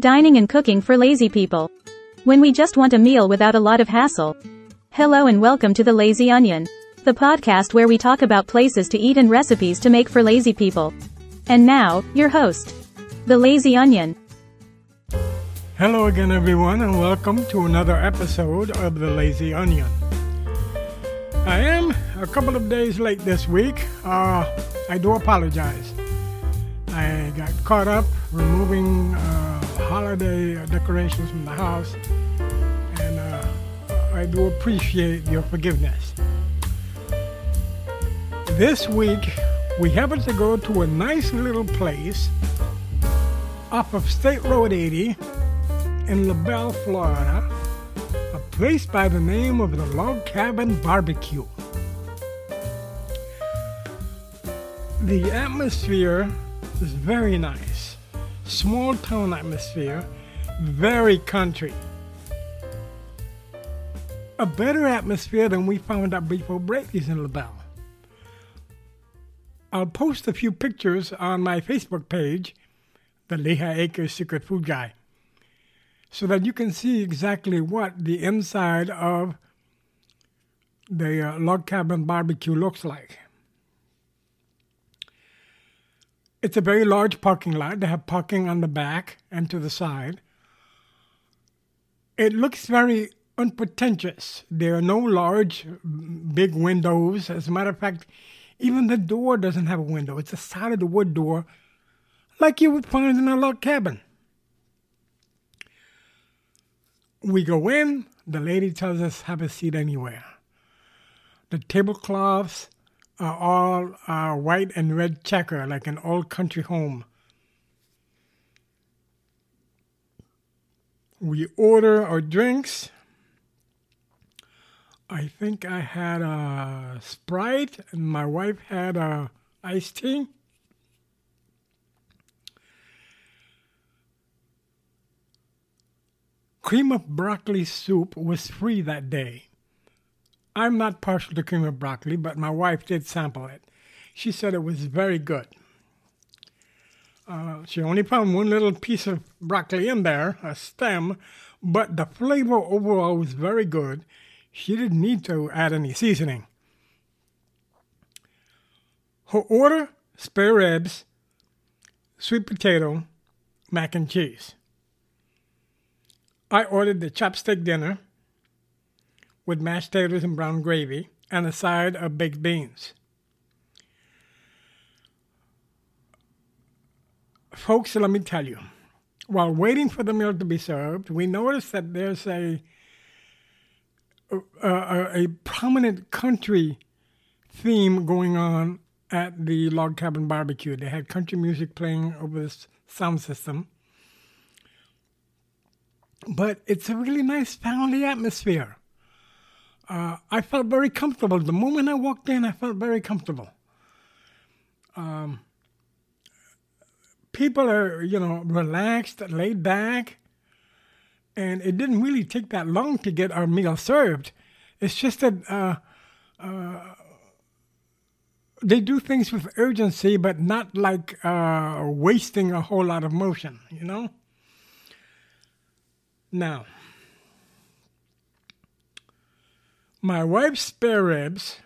Dining and cooking for lazy people. When we just want a meal without a lot of hassle. Hello and welcome to The Lazy Onion, the podcast where we talk about places to eat and recipes to make for lazy people. And now, your host, The Lazy Onion. Hello again, everyone, and welcome to another episode of The Lazy Onion. I am a couple of days late this week. Uh, I do apologize. I got caught up removing uh, holiday decorations from the house, and uh, I do appreciate your forgiveness. This week, we happen to go to a nice little place off of State Road 80 in LaBelle, Florida, a place by the name of the Log Cabin Barbecue. The atmosphere is very nice. Small town atmosphere, very country. A better atmosphere than we found at Beef O'Brady's in LaBelle. I'll post a few pictures on my Facebook page, the Lehigh Acres Secret Food Guy, so that you can see exactly what the inside of the uh, log cabin barbecue looks like. It's a very large parking lot. They have parking on the back and to the side. It looks very unpretentious. There are no large, big windows. As a matter of fact, even the door doesn't have a window. It's a solid wood door, like you would find in a log cabin. We go in, the lady tells us have a seat anywhere. The tablecloths are all uh, white and red checker, like an old country home. We order our drinks. I think I had a Sprite, and my wife had a iced tea. Cream of broccoli soup was free that day. I'm not partial to cream of broccoli, but my wife did sample it. She said it was very good. Uh, she only found one little piece of broccoli in there, a stem, but the flavor overall was very good. She didn't need to add any seasoning. Her order spare ribs, sweet potato, mac and cheese. I ordered the chopstick dinner with mashed potatoes and brown gravy and a side of baked beans. Folks, let me tell you, while waiting for the meal to be served, we noticed that there's a a, a prominent country theme going on at the log cabin barbecue. They had country music playing over this sound system. But it's a really nice family atmosphere uh, I felt very comfortable. The moment I walked in, I felt very comfortable. Um, people are, you know, relaxed, laid back, and it didn't really take that long to get our meal served. It's just that uh, uh, they do things with urgency, but not like uh, wasting a whole lot of motion, you know? Now, my wife's spare ribs,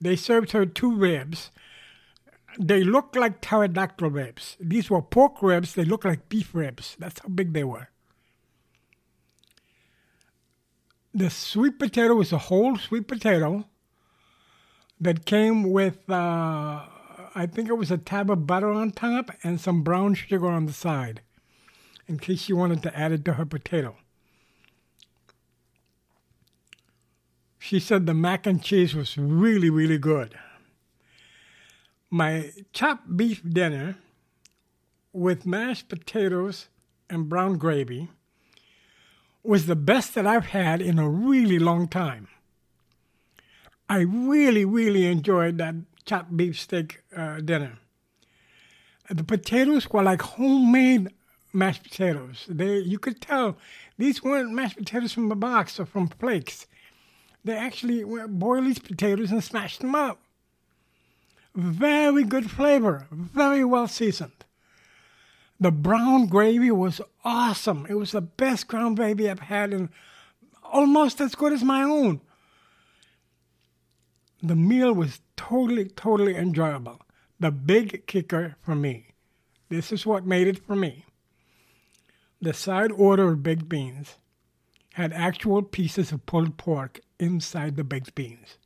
they served her two ribs. They looked like pterodactyl ribs. These were pork ribs, they looked like beef ribs. That's how big they were. The sweet potato was a whole sweet potato that came with, uh, I think it was a tab of butter on top and some brown sugar on the side, in case she wanted to add it to her potato. She said the mac and cheese was really, really good. My chopped beef dinner with mashed potatoes and brown gravy was the best that I've had in a really long time. I really, really enjoyed that chopped beef steak uh, dinner. The potatoes were like homemade mashed potatoes. They, you could tell these weren't mashed potatoes from a box or from flakes. They actually boiled these potatoes and smashed them up. Very good flavor, very well seasoned. The brown gravy was awesome. It was the best ground gravy I've had and almost as good as my own. The meal was totally, totally enjoyable. The big kicker for me. This is what made it for me. The side order of baked beans had actual pieces of pulled pork inside the baked beans.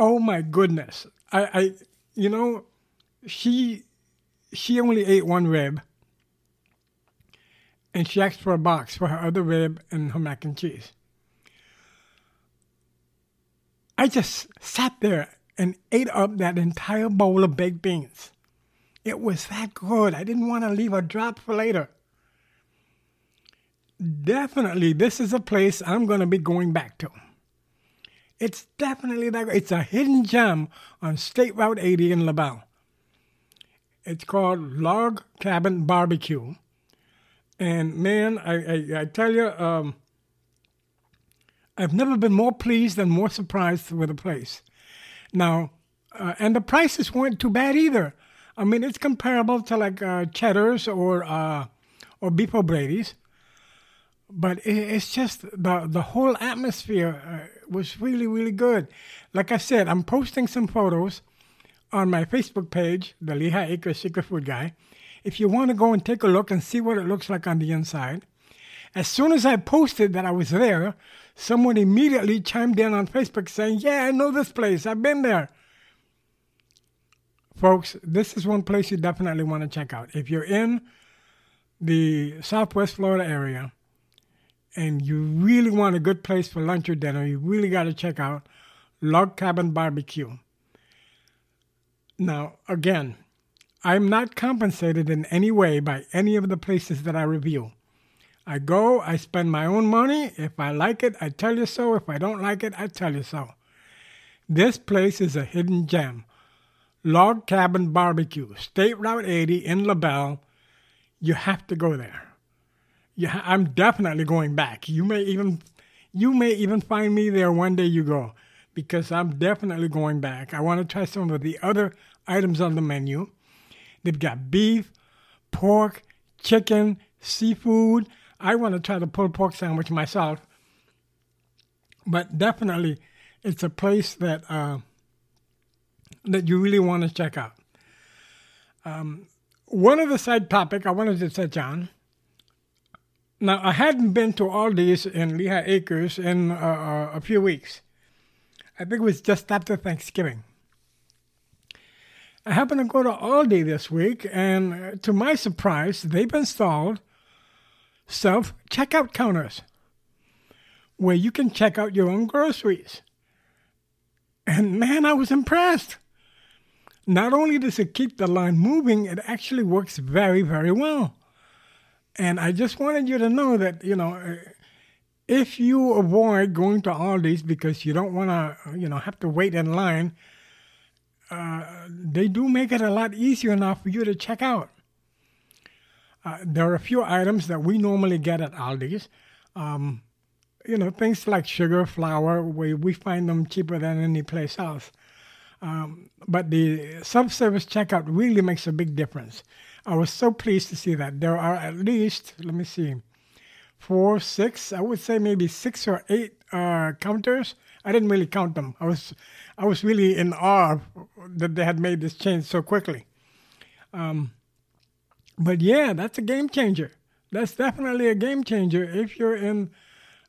Oh my goodness. I, I you know, she she only ate one rib and she asked for a box for her other rib and her mac and cheese. I just sat there and ate up that entire bowl of baked beans. It was that good. I didn't want to leave a drop for later. Definitely, this is a place I'm going to be going back to. It's definitely that. It's a hidden gem on State Route 80 in LaBelle. It's called Log Cabin Barbecue. And man, I, I, I tell you, um, I've never been more pleased and more surprised with the place. Now, uh, and the prices weren't too bad either. I mean, it's comparable to like uh, Cheddar's or uh, or Beef O'Brady's, but it, it's just the the whole atmosphere uh, was really really good. Like I said, I'm posting some photos on my Facebook page, the Lehigh Acres Secret Food Guy. If you want to go and take a look and see what it looks like on the inside, as soon as I posted that I was there, someone immediately chimed in on Facebook saying, Yeah, I know this place. I've been there. Folks, this is one place you definitely want to check out. If you're in the Southwest Florida area and you really want a good place for lunch or dinner, you really got to check out Log Cabin Barbecue. Now, again, I'm not compensated in any way by any of the places that I review. I go, I spend my own money. If I like it, I tell you so. If I don't like it, I tell you so. This place is a hidden gem. Log Cabin Barbecue, State Route 80 in LaBelle. You have to go there. Yeah, I'm definitely going back. You may even you may even find me there one day you go because I'm definitely going back. I want to try some of the other items on the menu. They've got beef, pork, chicken, seafood. I want to try the pulled pork sandwich myself. But definitely, it's a place that uh, that you really want to check out. Um, one of the side topic I wanted to touch on. Now, I hadn't been to Aldi's in Lehigh Acres in uh, uh a few weeks. I think it was just after Thanksgiving. I happened to go to Aldi this week, and uh, to my surprise, they've installed self checkout counters where you can check out your own groceries. And man, I was impressed. Not only does it keep the line moving, it actually works very, very well. And I just wanted you to know that, you know, uh, if you avoid going to Aldi's because you don't want to, you know, have to wait in line, uh, they do make it a lot easier now for you to check out. Uh, there are a few items that we normally get at Aldi's. Um, you know, things like sugar, flour, we, we find them cheaper than any place else. Um, but the self-service checkout really makes a big difference. I was so pleased to see that. There are at least, let me see, four, six, I would say maybe six or eight uh, counters. I didn't really count them. I was, I was really in awe that they had made this change so quickly. Um, but yeah, that's a game changer. That's definitely a game changer if you're in.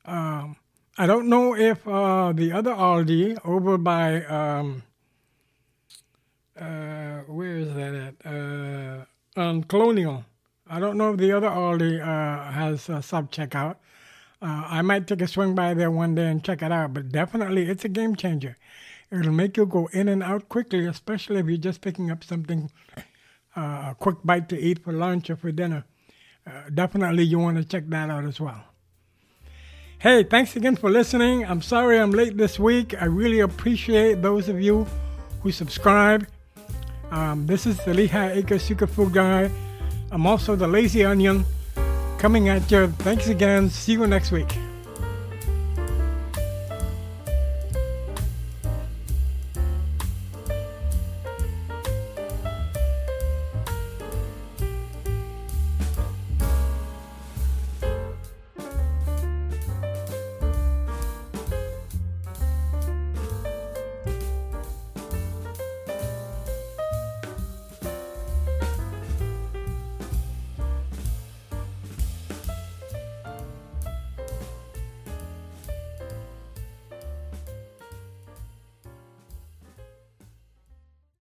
Um, I don't know if uh, the other Aldi over by um, uh, where is that at? Uh, on Colonial. I don't know if the other Aldi uh, has a sub checkout. Uh, I might take a swing by there one day and check it out, but definitely it's a game changer. It'll make you go in and out quickly, especially if you're just picking up something, uh, a quick bite to eat for lunch or for dinner. Uh, definitely you want to check that out as well. Hey, thanks again for listening. I'm sorry I'm late this week. I really appreciate those of you who subscribe. Um, this is the Lehigh Acres Secret Food Guy. I'm also the Lazy Onion coming at you. Thanks again. See you next week.